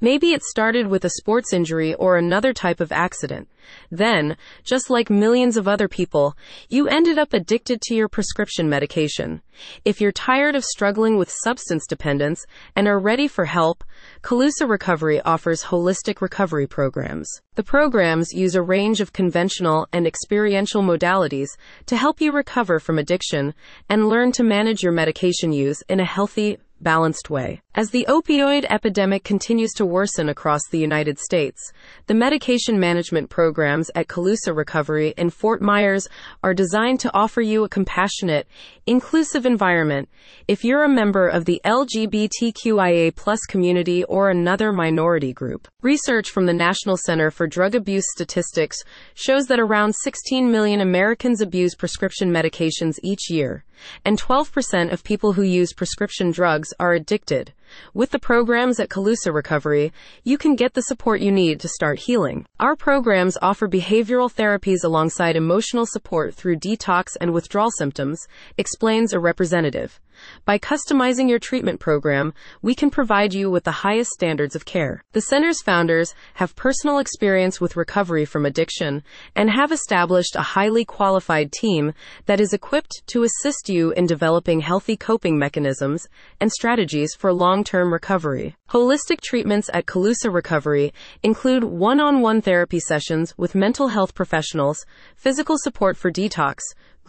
Maybe it started with a sports injury or another type of accident. Then, just like millions of other people, you ended up addicted to your prescription medication. If you're tired of struggling with substance dependence and are ready for help, Calusa Recovery offers holistic recovery programs. The programs use a range of conventional and experiential modalities to help you recover from addiction and learn to manage your medication use in a healthy, balanced way. As the opioid epidemic continues to worsen across the United States, the medication management programs at Calusa Recovery in Fort Myers are designed to offer you a compassionate, inclusive environment. If you're a member of the LGBTQIA plus community or another minority group, research from the National Center for Drug Abuse Statistics shows that around 16 million Americans abuse prescription medications each year, and 12% of people who use prescription drugs are addicted. With the programs at Calusa Recovery, you can get the support you need to start healing. Our programs offer behavioral therapies alongside emotional support through detox and withdrawal symptoms, explains a representative. By customizing your treatment program, we can provide you with the highest standards of care. The center's founders have personal experience with recovery from addiction and have established a highly qualified team that is equipped to assist you in developing healthy coping mechanisms and strategies for long term recovery. Holistic treatments at Calusa Recovery include one on one therapy sessions with mental health professionals, physical support for detox,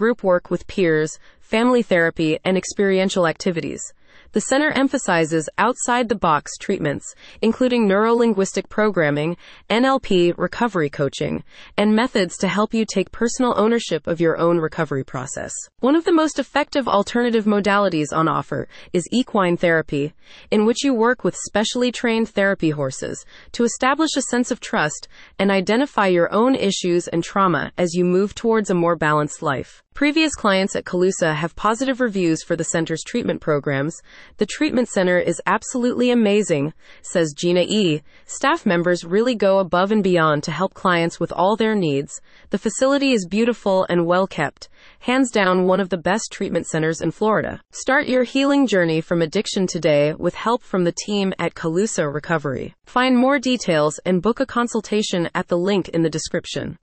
group work with peers, family therapy, and experiential activities. The center emphasizes outside the box treatments, including neurolinguistic programming, NLP, recovery coaching, and methods to help you take personal ownership of your own recovery process. One of the most effective alternative modalities on offer is equine therapy, in which you work with specially trained therapy horses to establish a sense of trust and identify your own issues and trauma as you move towards a more balanced life. Previous clients at Calusa have positive reviews for the center's treatment programs. The treatment center is absolutely amazing, says Gina E. Staff members really go above and beyond to help clients with all their needs. The facility is beautiful and well kept, hands down one of the best treatment centers in Florida. Start your healing journey from addiction today with help from the team at Calusa Recovery. Find more details and book a consultation at the link in the description.